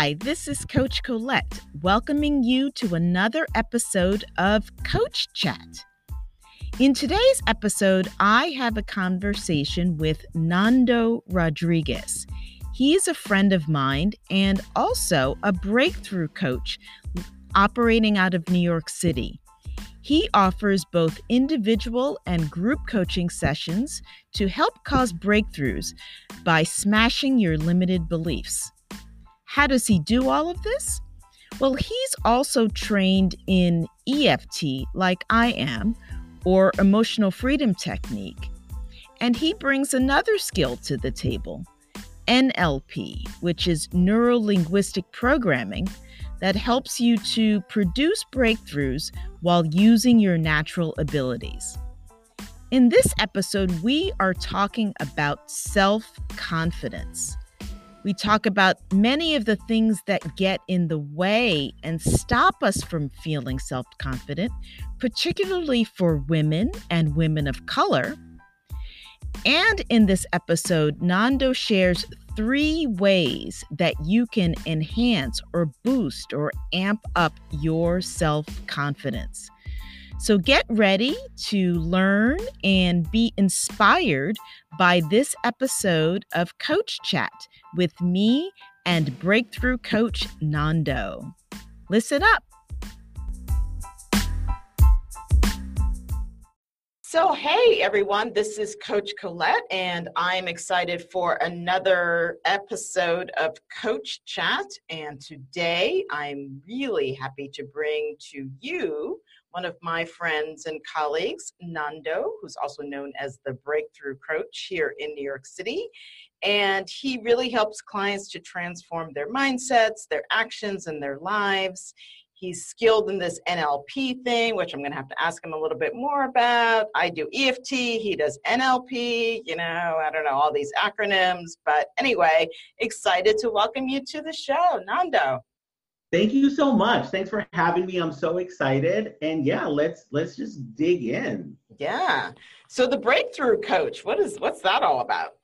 Hi, this is Coach Colette, welcoming you to another episode of Coach Chat. In today's episode, I have a conversation with Nando Rodriguez. He's a friend of mine and also a breakthrough coach operating out of New York City. He offers both individual and group coaching sessions to help cause breakthroughs by smashing your limited beliefs. How does he do all of this? Well, he's also trained in EFT, like I am, or emotional freedom technique. And he brings another skill to the table NLP, which is neuro linguistic programming that helps you to produce breakthroughs while using your natural abilities. In this episode, we are talking about self confidence. We talk about many of the things that get in the way and stop us from feeling self confident, particularly for women and women of color. And in this episode, Nando shares three ways that you can enhance or boost or amp up your self confidence. So get ready to learn and be inspired by this episode of Coach Chat with me and breakthrough coach Nando. Listen up. So, hey everyone, this is Coach Colette, and I'm excited for another episode of Coach Chat. And today I'm really happy to bring to you one of my friends and colleagues, Nando, who's also known as the Breakthrough Coach here in New York City. And he really helps clients to transform their mindsets, their actions, and their lives. He's skilled in this NLP thing, which I'm going to have to ask him a little bit more about. I do EFT, he does NLP, you know, I don't know, all these acronyms. But anyway, excited to welcome you to the show, Nando. Thank you so much. Thanks for having me. I'm so excited. And yeah, let's let's just dig in. Yeah. So the breakthrough coach, what is what's that all about?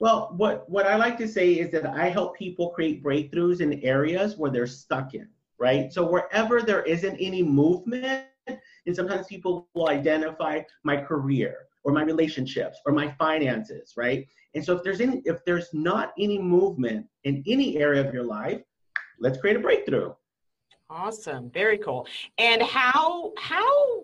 Well, what what I like to say is that I help people create breakthroughs in areas where they're stuck in, right? So wherever there isn't any movement, and sometimes people will identify my career or my relationships or my finances, right? And so if there's any if there's not any movement in any area of your life, let's create a breakthrough. Awesome. Very cool. And how how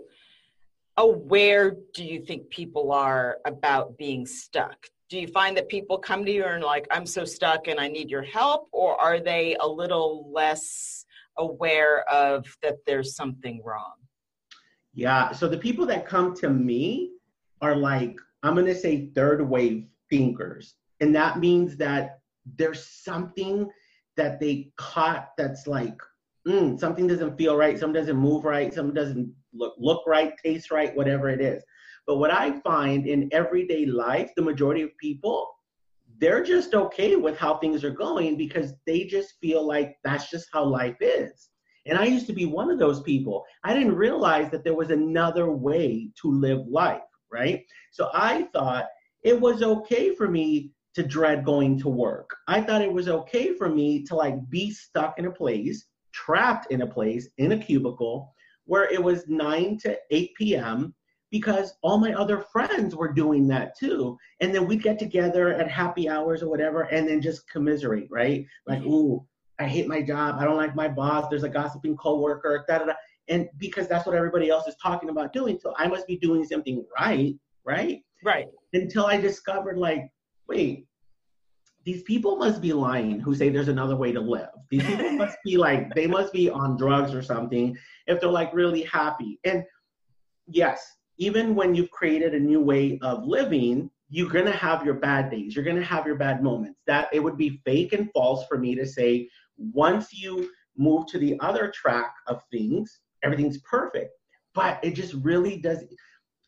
aware do you think people are about being stuck? Do you find that people come to you and like, I'm so stuck and I need your help? Or are they a little less aware of that there's something wrong? Yeah. So the people that come to me are like, I'm going to say third wave thinkers. And that means that there's something that they caught that's like mm, something doesn't feel right, something doesn't move right, something doesn't look look right, taste right, whatever it is. But what I find in everyday life, the majority of people, they're just okay with how things are going because they just feel like that's just how life is. And I used to be one of those people. I didn't realize that there was another way to live life, right? So I thought it was okay for me to dread going to work. I thought it was okay for me to like be stuck in a place, trapped in a place, in a cubicle where it was 9 to 8 p.m. because all my other friends were doing that too. And then we'd get together at happy hours or whatever and then just commiserate, right? Like, mm-hmm. ooh, I hate my job. I don't like my boss. There's a gossiping coworker, da da da. And because that's what everybody else is talking about doing. So I must be doing something right, right? Right. Until I discovered, like, wait, these people must be lying who say there's another way to live. These people must be like, they must be on drugs or something if they're like really happy. And yes, even when you've created a new way of living, you're gonna have your bad days. You're gonna have your bad moments. That it would be fake and false for me to say once you move to the other track of things, everything's perfect. But it just really does.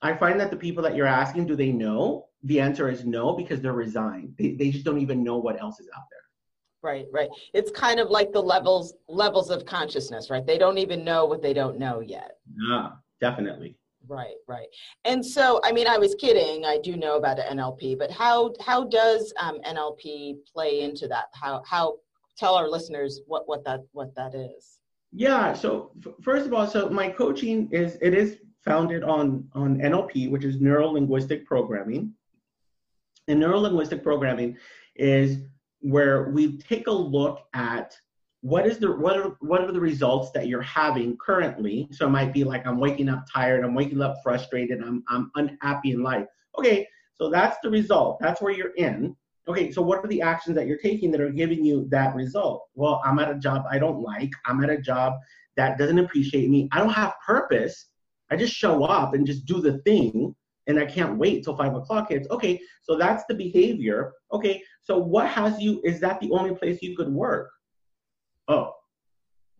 I find that the people that you're asking, do they know? The answer is no because they're resigned. They, they just don't even know what else is out there. Right, right. It's kind of like the levels levels of consciousness, right? They don't even know what they don't know yet. Yeah, definitely. Right, right. And so, I mean, I was kidding. I do know about NLP, but how how does um, NLP play into that? How how tell our listeners what what that what that is. Yeah. So f- first of all, so my coaching is it is founded on on NLP, which is neuro linguistic programming. And neuro linguistic programming is where we take a look at what is the what are what are the results that you're having currently. So it might be like i'm waking up tired i'm waking up frustrated i'm i'm unhappy in life. Okay so that's the result. That's where you're in. Okay so what are the actions that you're taking that are giving you that result? Well i'm at a job i don't like. I'm at a job that doesn't appreciate me. I don't have purpose. I just show up and just do the thing and i can't wait till five o'clock hits okay so that's the behavior okay so what has you is that the only place you could work oh,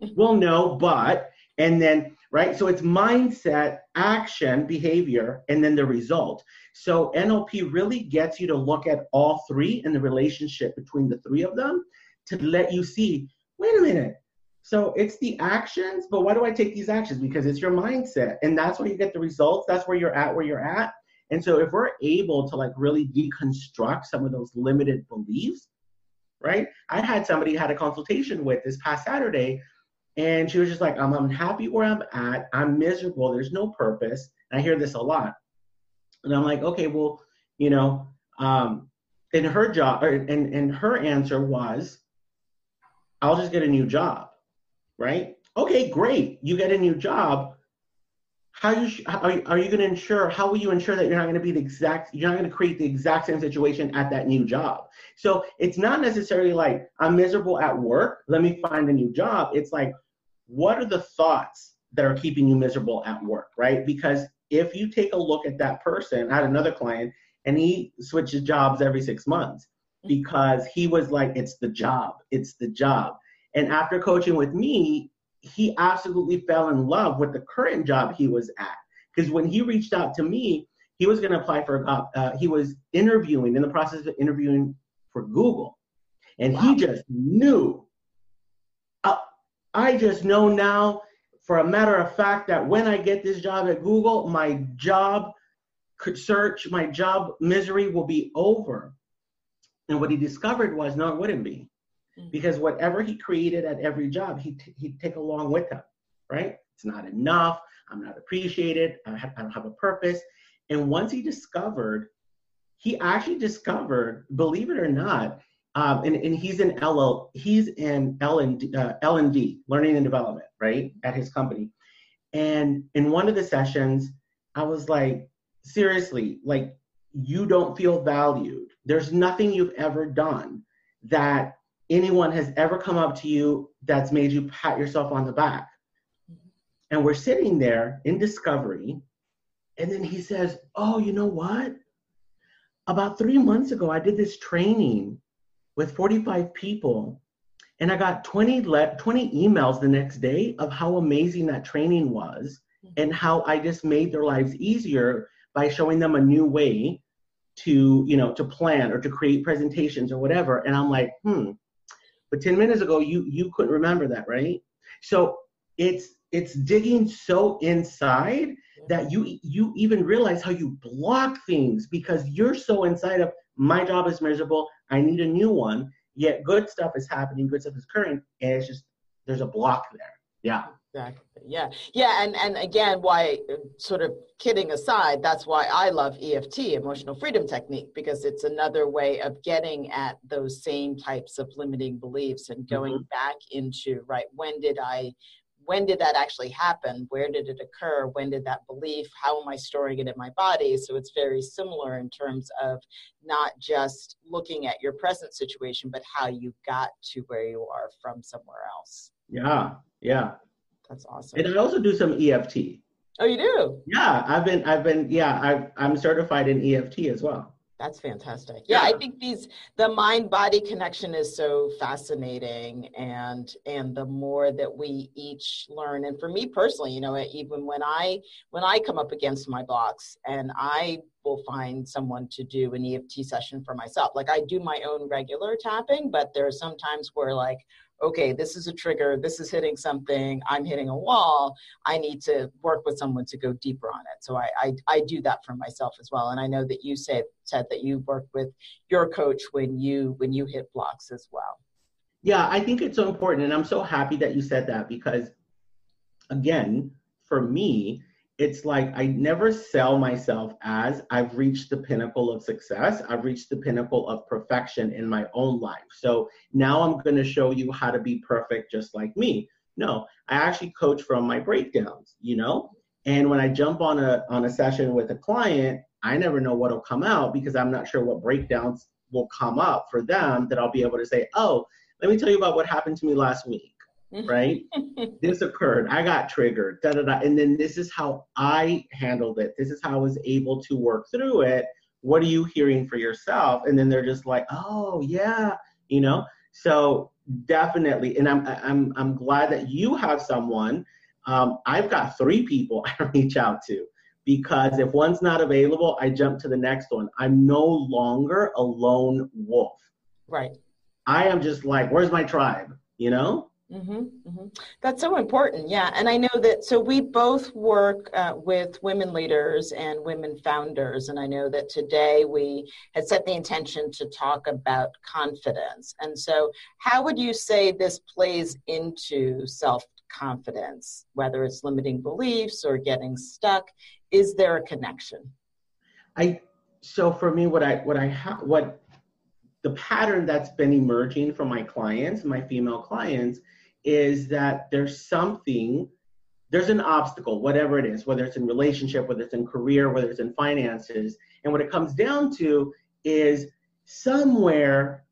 well, no, but, and then, right? So it's mindset, action, behavior, and then the result. So NLP really gets you to look at all three and the relationship between the three of them to let you see, wait a minute. So it's the actions, but why do I take these actions? Because it's your mindset. And that's where you get the results. That's where you're at, where you're at. And so if we're able to like really deconstruct some of those limited beliefs, right? I had somebody had a consultation with this past Saturday, and she was just like, I'm unhappy where I'm at. I'm miserable. There's no purpose. And I hear this a lot. And I'm like, okay, well, you know, um, in her job, or, and, and her answer was, I'll just get a new job, right? Okay, great. You get a new job how you are, are you going to ensure how will you ensure that you're not going to be the exact you're not going to create the exact same situation at that new job? So it's not necessarily like i'm miserable at work let me find a new job. It's like what are the thoughts that are keeping you miserable at work right? Because if you take a look at that person i had another client and he switches jobs every six months because he was like it's the job it's the job. And after coaching with me he absolutely fell in love with the current job he was at. Because when he reached out to me, he was going to apply for, a uh, he was interviewing, in the process of interviewing for Google. And wow. he just knew. Uh, I just know now, for a matter of fact, that when I get this job at Google, my job could search, my job misery will be over. And what he discovered was, no, it wouldn't be. Mm-hmm. because whatever he created at every job, he t- he'd take along with him, right? It's not enough. I'm not appreciated. I, have, I don't have a purpose. And once he discovered, he actually discovered, believe it or not, um, and, and he's in LL, he's in L and uh, L and D, learning and development, right, at his company. And in one of the sessions, I was like, seriously, like you don't feel valued. There's nothing you've ever done that anyone has ever come up to you that's made you pat yourself on the back. And we're sitting there in discovery, and then he says, Oh, you know what? About three months ago, I did this training with 45 people, and I got 20, le- 20 emails the next day of how amazing that training was and how I just made their lives easier by showing them a new way to you know to plan or to create presentations or whatever and i'm like hmm but 10 minutes ago, you you couldn't remember that, right? So it's it's digging so inside that you you even realize how you block things because you're so inside of my job is miserable. I need a new one. Yet good stuff is happening, good stuff is occurring, and it's just there's a block there. Yeah. Exactly. Yeah. Yeah. And and again, why sort of kidding aside, that's why I love EFT, emotional freedom technique, because it's another way of getting at those same types of limiting beliefs and going mm-hmm. back into right. When did I? When did that actually happen? Where did it occur? When did that belief? How am I storing it in my body? So it's very similar in terms of not just looking at your present situation, but how you got to where you are from somewhere else. Yeah, yeah. That's awesome. And I also do some EFT. Oh, you do? Yeah, I've been, I've been, yeah, i I'm certified in EFT as well. That's fantastic. Yeah, yeah, I think these the mind body connection is so fascinating, and and the more that we each learn, and for me personally, you know, even when I when I come up against my blocks, and I will find someone to do an EFT session for myself. Like I do my own regular tapping, but there are some times where like okay, this is a trigger, this is hitting something, I'm hitting a wall, I need to work with someone to go deeper on it. So I, I, I do that for myself as well. And I know that you said, said that you work with your coach when you, when you hit blocks as well. Yeah, I think it's so important. And I'm so happy that you said that because, again, for me, it's like I never sell myself as I've reached the pinnacle of success. I've reached the pinnacle of perfection in my own life. So now I'm going to show you how to be perfect just like me. No, I actually coach from my breakdowns, you know? And when I jump on a on a session with a client, I never know what'll come out because I'm not sure what breakdowns will come up for them that I'll be able to say, "Oh, let me tell you about what happened to me last week." Right? this occurred. I got triggered. Da da da. And then this is how I handled it. This is how I was able to work through it. What are you hearing for yourself? And then they're just like, "Oh yeah," you know. So definitely, and I'm I'm I'm glad that you have someone. Um, I've got three people I reach out to because if one's not available, I jump to the next one. I'm no longer a lone wolf. Right. I am just like, where's my tribe? You know? Mm-hmm, mm-hmm. That's so important. Yeah. And I know that, so we both work uh, with women leaders and women founders. And I know that today we had set the intention to talk about confidence. And so, how would you say this plays into self confidence, whether it's limiting beliefs or getting stuck? Is there a connection? I, so for me, what I, what I, ha- what, the pattern that's been emerging from my clients, my female clients, is that there's something, there's an obstacle, whatever it is, whether it's in relationship, whether it's in career, whether it's in finances. And what it comes down to is somewhere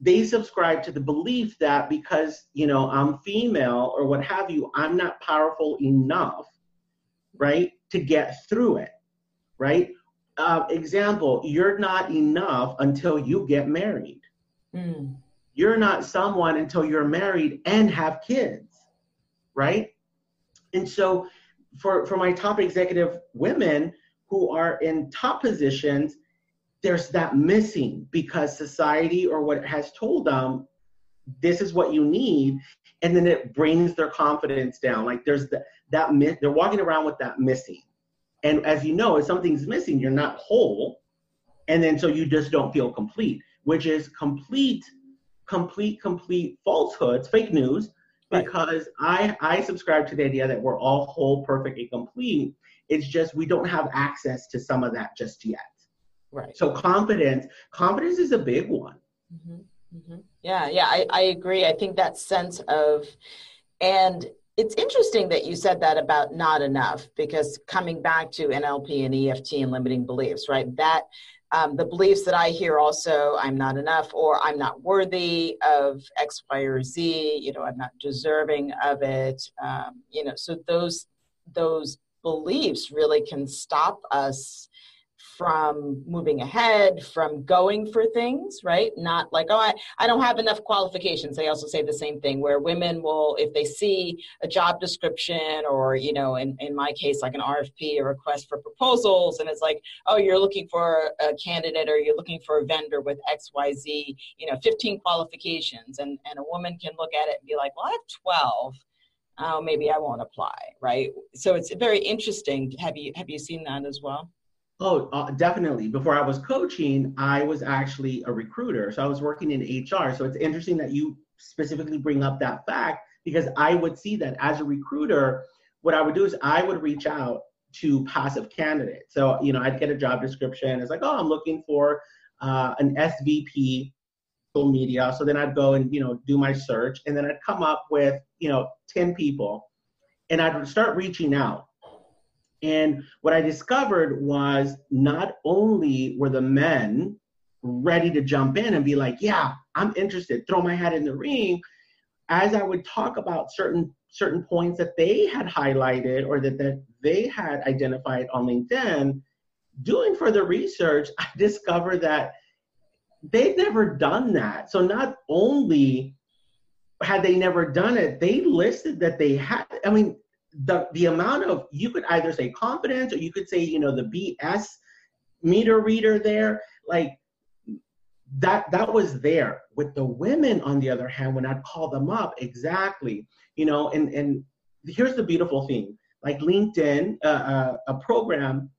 they subscribe to the belief that because, you know, I'm female or what have you, I'm not powerful enough, right, to get through it, right? Uh, example, you're not enough until you get married. Mm you're not someone until you're married and have kids, right? And so for, for my top executive women who are in top positions, there's that missing because society or what has told them this is what you need. And then it brings their confidence down. Like there's the, that myth they're walking around with that missing. And as you know if something's missing you're not whole. And then so you just don't feel complete which is complete complete, complete falsehoods, fake news, because I I subscribe to the idea that we're all whole, perfect, and complete. It's just we don't have access to some of that just yet. Right. So confidence, confidence is a big one. Mm-hmm. Mm-hmm. Yeah, yeah, I, I agree. I think that sense of, and it's interesting that you said that about not enough because coming back to NLP and EFT and limiting beliefs, right? That um, the beliefs that I hear also, I'm not enough, or I'm not worthy of X, Y, or Z. You know, I'm not deserving of it. Um, you know, so those those beliefs really can stop us from moving ahead, from going for things, right? Not like, oh, I, I don't have enough qualifications. They also say the same thing where women will, if they see a job description or, you know, in, in my case, like an RFP, a request for proposals, and it's like, oh, you're looking for a candidate or you're looking for a vendor with XYZ, you know, 15 qualifications. And, and a woman can look at it and be like, well, I have 12 oh maybe i won't apply right so it's very interesting have you have you seen that as well Oh, uh, definitely. Before I was coaching, I was actually a recruiter. So I was working in HR. So it's interesting that you specifically bring up that fact because I would see that as a recruiter, what I would do is I would reach out to passive candidates. So, you know, I'd get a job description. It's like, oh, I'm looking for uh, an SVP social media. So then I'd go and, you know, do my search and then I'd come up with, you know, 10 people and I'd start reaching out and what I discovered was not only were the men ready to jump in and be like, yeah, I'm interested, throw my hat in the ring, as I would talk about certain certain points that they had highlighted or that, that they had identified on LinkedIn, doing further research, I discovered that they'd never done that. So not only had they never done it, they listed that they had, I mean, the the amount of you could either say confidence or you could say you know the BS meter reader there like that that was there. With the women on the other hand when I'd call them up exactly you know and and here's the beautiful thing. Like LinkedIn uh, uh, a program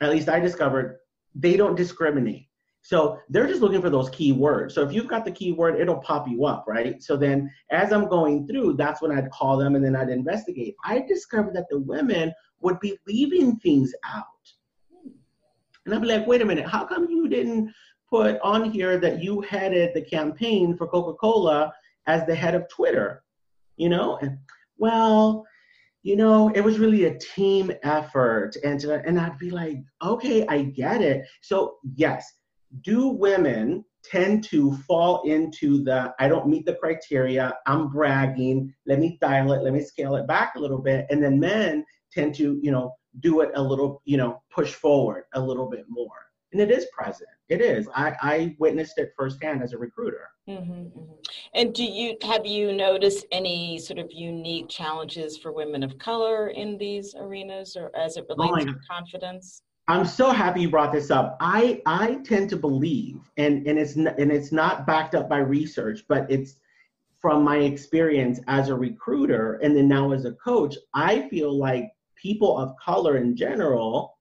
at least I discovered they don't discriminate So they're just looking for those keywords. So if you've got the keyword, it'll pop you up, right? So then as I'm going through, that's when I'd call them and then I'd investigate. I discovered that the women would be leaving things out. And I'd be like, wait a minute, how come you didn't put on here that you headed the campaign for Coca Cola as the head of Twitter? You know, and well, you know, it was really a team effort. And, and I'd be like, okay, I get it. So, yes, do women tend to fall into the I don't meet the criteria, I'm bragging, let me dial it, let me scale it back a little bit. And then men tend to, you know, do it a little, you know, push forward a little bit more. And it is present. It is. I, I witnessed it firsthand as a recruiter. Mm-hmm, mm-hmm. And do you have you noticed any sort of unique challenges for women of color in these arenas, or as it relates oh to confidence? I'm so happy you brought this up. I I tend to believe, and and it's not, and it's not backed up by research, but it's from my experience as a recruiter and then now as a coach. I feel like people of color in general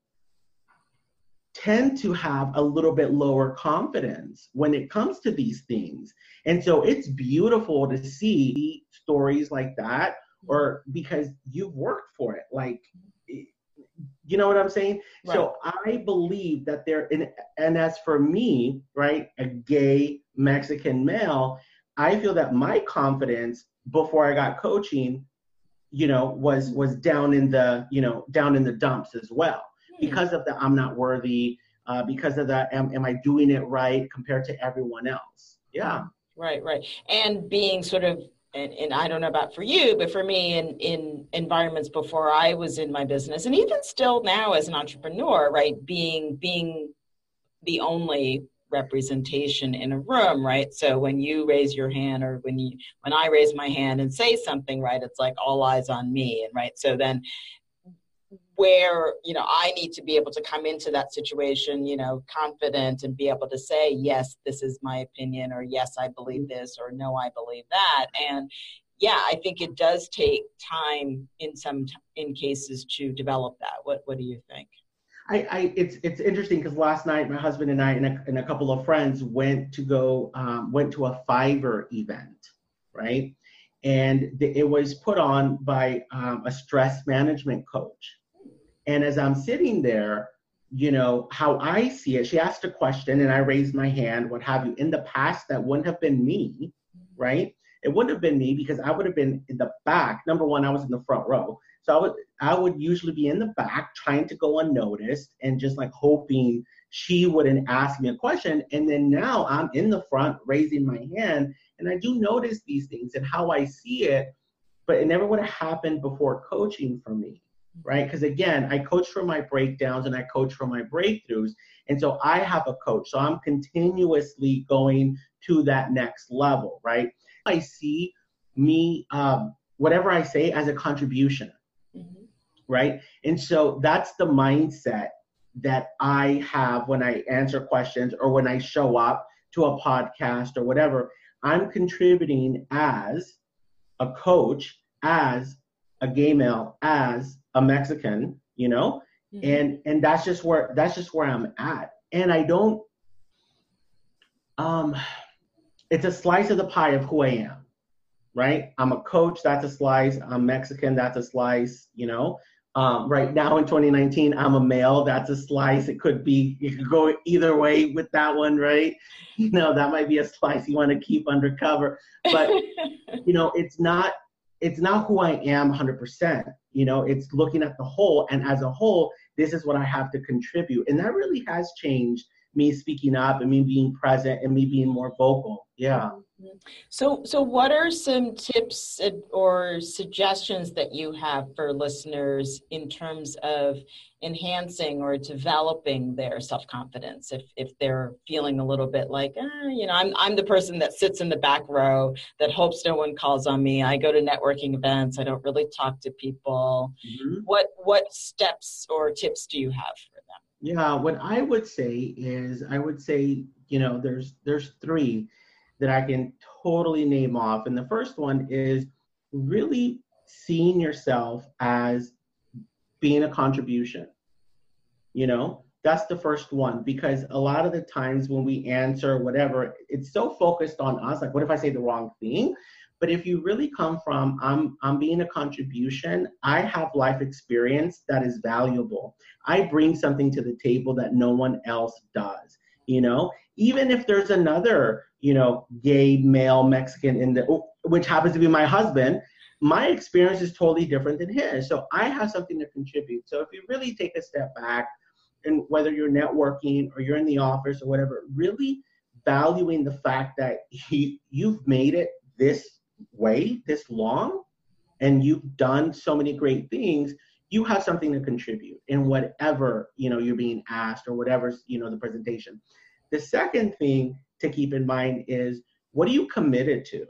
tend to have a little bit lower confidence when it comes to these things. And so it's beautiful to see stories like that or because you've worked for it. Like you know what I'm saying? Right. So I believe that there and, and as for me, right, a gay Mexican male, I feel that my confidence before I got coaching, you know, was was down in the, you know, down in the dumps as well. Hmm. Because of the I'm not worthy, uh, because of the am, am I doing it right compared to everyone else? Yeah. Right, right. And being sort of and, and I don't know about for you, but for me in, in environments before I was in my business and even still now as an entrepreneur, right, being being the only representation in a room, right? So when you raise your hand or when you when I raise my hand and say something, right, it's like all eyes on me. And right. So then where you know i need to be able to come into that situation you know confident and be able to say yes this is my opinion or yes i believe this or no i believe that. And yeah i think it does take time in some in cases to develop that. What what do you think? I, I it's it's interesting because last night my husband and I and a, and a couple of friends went to go um, went to a Fiverr event, right? And it was put on by um, a stress management coach, and as I'm sitting there, you know, how I see it, she asked a question and I raised my hand, what have you. In the past, that wouldn't have been me, right? It wouldn't have been me because I would have been in the back. Number one, I was in the front row. So I would I would usually be in the back trying to go unnoticed and just like hoping she wouldn't ask me a question. And then now I'm in the front raising my hand and I do notice these things and how I see it, but it never would have happened before coaching for me right? Because again, I coach for my breakdowns and I coach for my breakthroughs. And so I have a coach. So I'm continuously going to that next level, right? I see me, um, whatever I say, as a contribution, mm-hmm. right? And so that's the mindset that I have when I answer questions or when I show up to a podcast or whatever. I'm contributing as a coach, as a gay male, as a Mexican, you know, mm-hmm. and and that's just where that's just where I'm at, and I don't. Um, it's a slice of the pie of who I am, right? I'm a coach. That's a slice. I'm Mexican. That's a slice. You know. Um, right now in 2019, I'm a male. That's a slice. It could be, you could go either way with that one, right? You know, that might be a slice you want to keep undercover. But, you know, it's not, it's not who I am 100%. You know, it's looking at the whole, and as a whole, this is what I have to contribute. And that really has changed me speaking up and me being present and me being more vocal. Yeah. So, so what are some tips or suggestions that you have for listeners in terms of enhancing or developing their self confidence? If if they're feeling a little bit like, ah, you know, I'm I'm the person that sits in the back row that hopes no one calls on me. I go to networking events. I don't really talk to people. Mm-hmm. What what steps or tips do you have for them? Yeah, what I would say is I would say, you know, there's there's three that I can totally name off. And the first one is really seeing yourself as being a contribution. You know, that's the first one because a lot of the times when we answer whatever, it's so focused on us. Like, what if I say the wrong thing? But if you really come from, I'm, I'm being a contribution, I have life experience that is valuable. I bring something to the table that no one else does. You know, even if there's another, you know, gay male Mexican in the, which happens to be my husband, my experience is totally different than his. So I have something to contribute. So if you really take a step back, and whether you're networking or you're in the office or whatever, really valuing the fact that he, you've made it this way, this long, and you've done so many great things, you have something to contribute in whatever you know you're being asked or whatever's you know the presentation. The second thing to keep in mind is what are you committed to,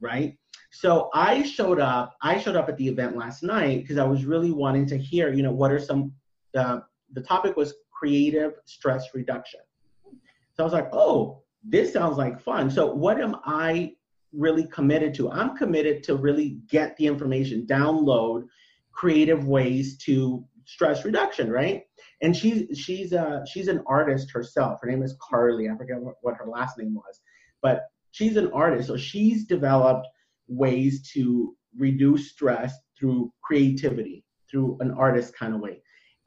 right? So I showed up. I showed up at the event last night because I was really wanting to hear, you know, what are some uh, the topic was creative stress reduction. So I was like, oh, this sounds like fun. So what am I really committed to? I'm committed to really get the information, download creative ways to stress reduction, right? And she's she's uh she's an artist herself. Her name is Carly. I forget what, what her last name was, but she's an artist. So she's developed ways to reduce stress through creativity, through an artist kind of way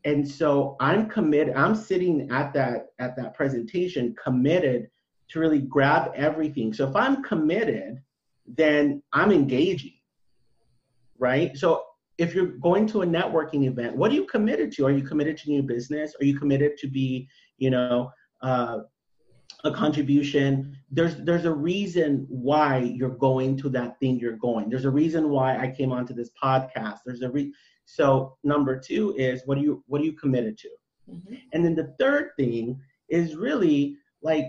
and so i'm committed i'm sitting at that at that presentation committed to really grab everything so if i'm committed then i'm engaging right so if you're going to a networking event what are you committed to? Are you committed to new business? Are you committed to be you know uh, a contribution? There's there's a reason why you're going to that thing you're going. There's a reason why i came onto this podcast. There's a re- so number two is what are you what are you committed to? Mm-hmm. And then the third thing is really like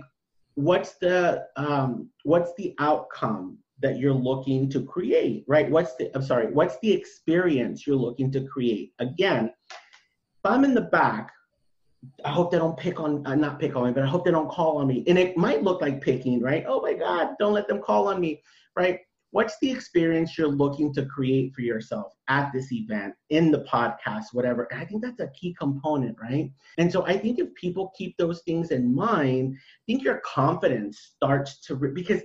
what's the um, what's the outcome that you're looking to create, right? What's the I'm sorry, what's the experience you're looking to create? Again, if I'm in the back, I hope they don't pick on uh, not pick on me, but I hope they don't call on me. And it might look like picking, right? Oh my God, don't let them call on me, right? what's the experience you're looking to create for yourself at this event in the podcast whatever and i think that's a key component right and so i think if people keep those things in mind i think your confidence starts to re- because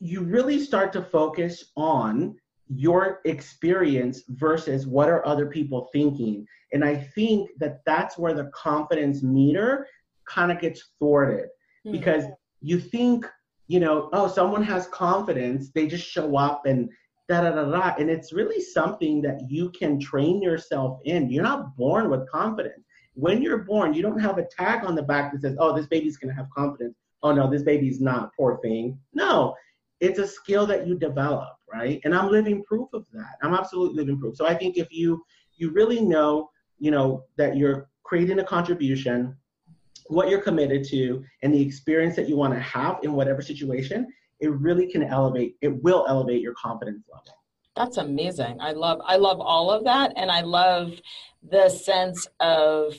you really start to focus on your experience versus what are other people thinking and i think that that's where the confidence meter kind of gets thwarted mm-hmm. because you think you know, oh, someone has confidence, they just show up and da da da da. And it's really something that you can train yourself in. You're not born with confidence. When you're born, you don't have a tag on the back that says, oh, this baby's gonna have confidence. Oh no, this baby's not, poor thing. No, it's a skill that you develop, right? And I'm living proof of that. I'm absolutely living proof. So I think if you you really know, you know, that you're creating a contribution, what you're committed to and the experience that you want to have in whatever situation, it really can elevate, it will elevate your confidence level. That's amazing. I love I love all of that and I love the sense of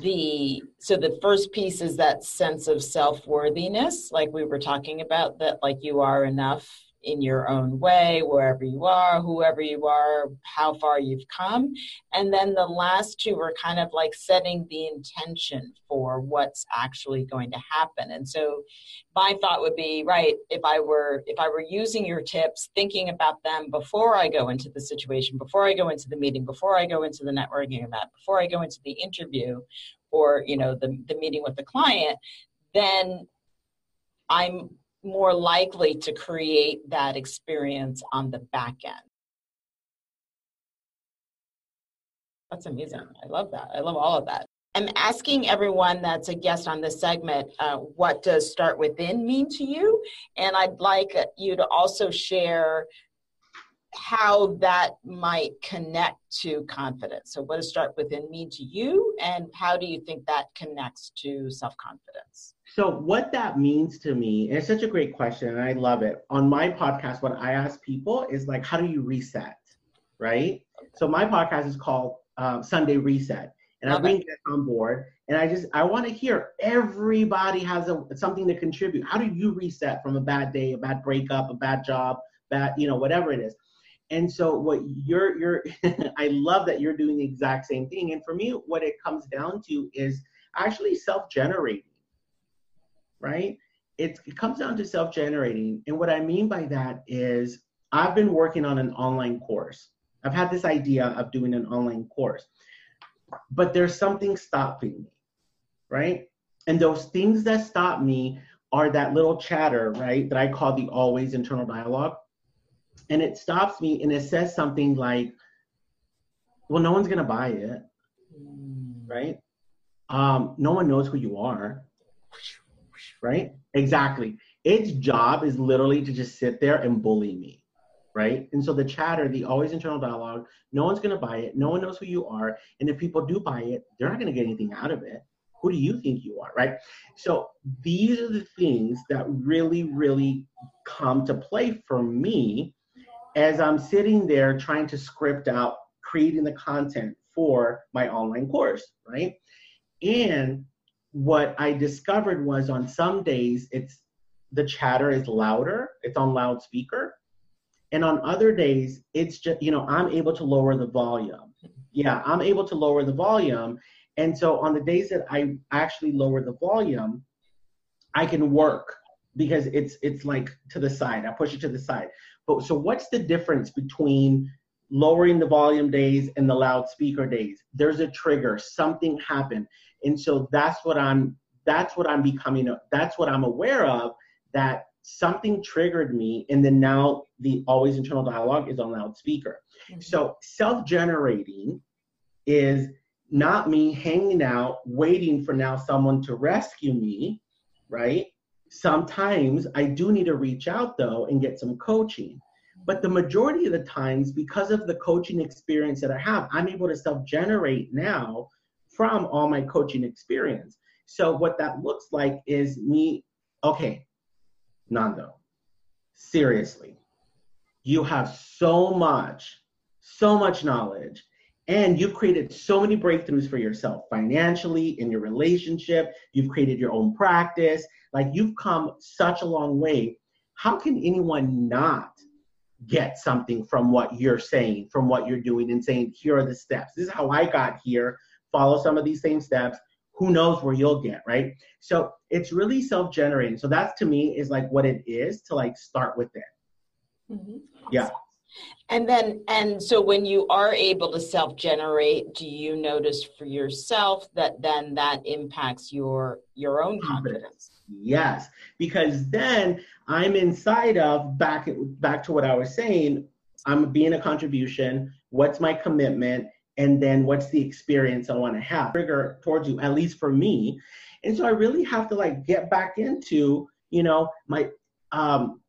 the so the first piece is that sense of self-worthiness like we were talking about that like you are enough in your own way, wherever you are, whoever you are, how far you've come. And then the last two are kind of like setting the intention for what's actually going to happen. And so my thought would be, right, if I were if I were using your tips, thinking about them before I go into the situation, before I go into the meeting, before I go into the networking event, before I go into the interview or, you know, the, the meeting with the client, then I'm more likely to create that experience on the back end. That's amazing. I love that. I love all of that. I'm asking everyone that's a guest on this segment, uh, what does start within mean to you? And I'd like you to also share how that might connect to confidence. So, what does start within mean to you? And how do you think that connects to self confidence? So, what that means to me, and it's such a great question, and I love it. On my podcast, what I ask people is like, how do you reset? Right? So, my podcast is called um, Sunday Reset, and I bring guests on board, and I just I want to hear everybody has a, something to contribute. How do you reset from a bad day, a bad breakup, a bad job, bad you know whatever it is? And so what you're you're I love that you're doing the exact same thing. And for me, what it comes down to is actually self-generating, right? It's, it comes down to self-generating. And what I mean by that is I've been working on an online course. I've had this idea of doing an online course, but there's something stopping me, right? And those things that stop me are that little chatter, right, that I call the always internal dialogue and it stops me and it says something like, well, no one's gonna buy it, right? Um, no one knows who you are, right? Exactly. Its job is literally to just sit there and bully me, right? And so the chatter, the always internal dialogue, no one's gonna buy it, no one knows who you are, and if people do buy it, they're not gonna get anything out of it. Who do you think you are, right? So these are the things that really, really come to play for me as I'm sitting there trying to script out creating the content for my online course, right? And what I discovered was on some days it's the chatter is louder, it's on loudspeaker. And on other days, it's just, you know, I'm able to lower the volume. Yeah, I'm able to lower the volume. And so on the days that I actually lower the volume, I can work because it's it's like to the side. I push it to the side. But so what's the difference between lowering the volume days and the loudspeaker days? There's a trigger, something happened. And so that's what I'm that's what I'm becoming that's what I'm aware of that something triggered me and then now the always internal dialogue is on loudspeaker. Mm-hmm. So self-generating is not me hanging out waiting for now someone to rescue me, right? Sometimes I do need to reach out though and get some coaching. But the majority of the times, because of the coaching experience that I have, I'm able to self generate now from all my coaching experience. So, what that looks like is me, okay, Nando, seriously, you have so much, so much knowledge, and you've created so many breakthroughs for yourself financially, in your relationship, you've created your own practice, like you've come such a long way. How can anyone not get something from what you're saying, from what you're doing, and saying, here are the steps? This is how I got here. Follow some of these same steps. Who knows where you'll get, right? So it's really self generating. So that's to me is like what it is to like start with it. Mm-hmm. Yeah. And then, and so when you are able to self generate, do you notice for yourself that then that impacts your your own confidence? Yes, because then I'm inside of back back to what I was saying. I'm being a contribution. What's my commitment? And then what's the experience I want to have? Trigger towards you, at least for me. And so I really have to like get back into, you know, my um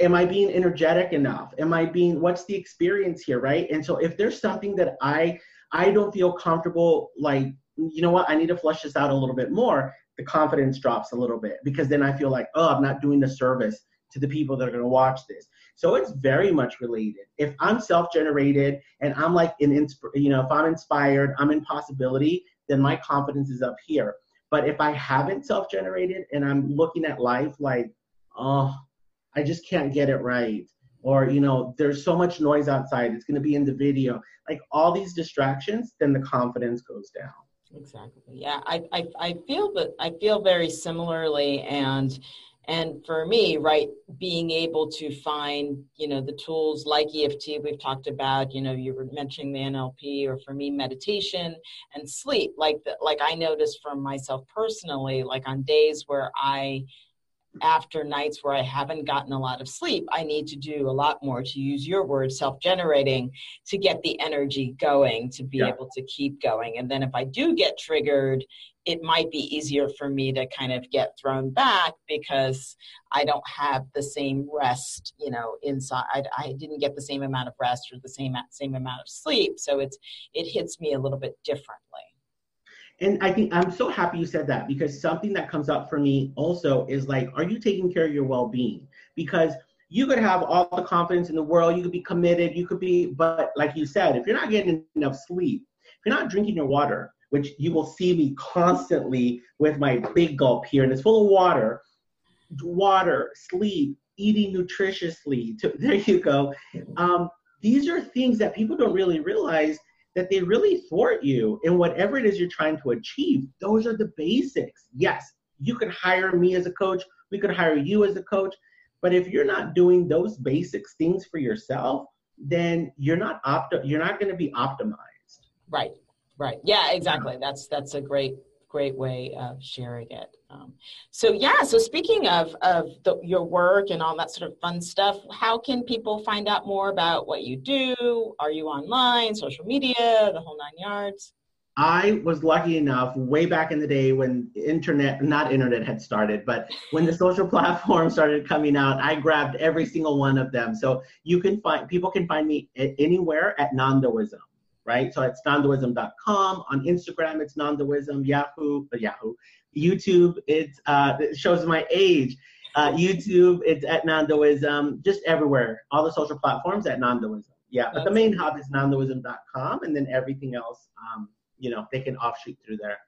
am I being energetic enough? Am I being what's the experience here, right? And so if there's something that I I don't feel comfortable like you know what, I need to flush this out a little bit more, the confidence drops a little bit because then I feel like, oh, I'm not doing the service to the people that are going to watch this. So it's very much related. If I'm self-generated and I'm like an insp- you know, if I'm inspired, I'm in possibility, then my confidence is up here. But if I haven't self-generated and I'm looking at life like, oh, I just can't get it right. Or, you know, there's so much noise outside, it's going to be in the video. Like all these distractions, then the confidence goes down. Exactly. Yeah, I, I, I feel that I feel very similarly, and and for me, right, being able to find you know the tools like EFT we've talked about. You know, you were mentioning the NLP, or for me, meditation and sleep. Like the, like I noticed for myself personally, like on days where I after nights where I haven't gotten a lot of sleep, I need to do a lot more, to use your word, self generating, to get the energy going, to be yeah. able to keep going. And then if I do get triggered, it might be easier for me to kind of get thrown back because I don't have the same rest, you know, inside. I, I didn't get the same amount of rest or the same same amount of sleep, so it's it hits me a little bit differently and I think I'm so happy you said that because something that comes up for me also is like, are you taking care of your well being? Because you could have all the confidence in the world, you could be committed, you could be, but like you said, if you're not getting enough sleep, if you're not drinking your water, which you will see me constantly with my big gulp here, and it's full of water, water, sleep, eating nutritiously. To, there you go. Um, these are things that people don't really realize that they really thwart you in whatever it is you're trying to achieve. Those are the basics. Yes, you can hire me as a coach, we could hire you as a coach, but if you're not doing those basics things for yourself, then you're not opt you're not going to be optimized. Right. Right. Yeah, exactly. That's that's a great great way of sharing it. Um, so yeah, so speaking of of the, your work and all that sort of fun stuff, how can people find out more about what you do? Are you online, social media, the whole nine yards? I was lucky enough way back in the day when internet, not internet had started, but when the social platforms started coming out, I grabbed every single one of them. So you can find, people can find me anywhere at Nandoism right? So it's nandoism.com. On Instagram, it's nandoism. Yahoo, uh, Yahoo. YouTube, it's, uh, it shows my age. Uh, YouTube, it's at nandoism. Just everywhere. All the social platforms at nandoism. Yeah, but the main hub is nandoism.com, and then everything else, um, you know, they can offshoot through there.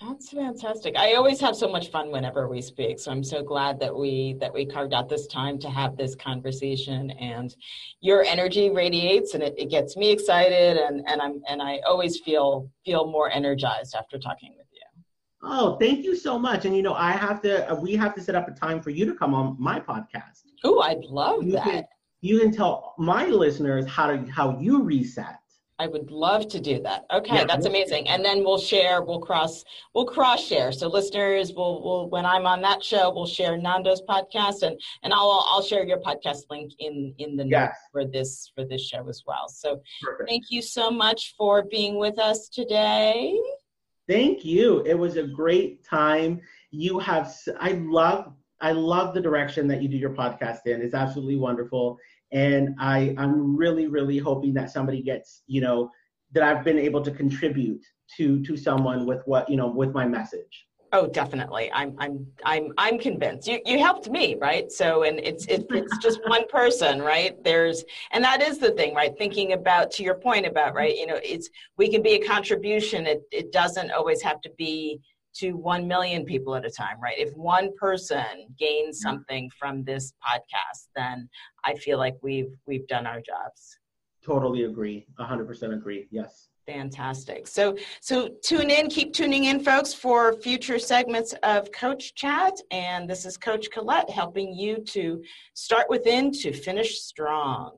That's fantastic. I always have so much fun whenever we speak. So I'm so glad that we that we carved out this time to have this conversation and your energy radiates and it, it gets me excited and, and I'm and I always feel feel more energized after talking with you. Oh, thank you so much. And you know, I have to uh, we have to set up a time for you to come on my podcast. Oh, I'd love you that. Can, you can tell my listeners how to how you reset I would love to do that. Okay, yeah. that's amazing. And then we'll share, we'll cross, we'll cross share. So listeners will will when I'm on that show, we'll share Nando's podcast and and I'll I'll share your podcast link in in the yes. notes for this for this show as well. So Perfect. thank you so much for being with us today. Thank you. It was a great time. You have I love I love the direction that you do your podcast in. It's absolutely wonderful and I I'm really really hoping that somebody gets you know that I've been able to contribute to to someone with what you know with my message. Oh, definitely. I'm I'm I'm I'm convinced. You you helped me, right? So and it's it's it's just one person, right? There's and that is the thing, right? Thinking about to your point about, right, you know, it's we can be a contribution. It it doesn't always have to be to 1 million people at a time, right? If one person gains mm-hmm. something from this podcast, then I feel like we've we've done our jobs. Totally agree. 100% agree. Yes. Fantastic. So so tune in, keep tuning in folks for future segments of Coach Chat and this is Coach Colette helping you to start within to finish strong.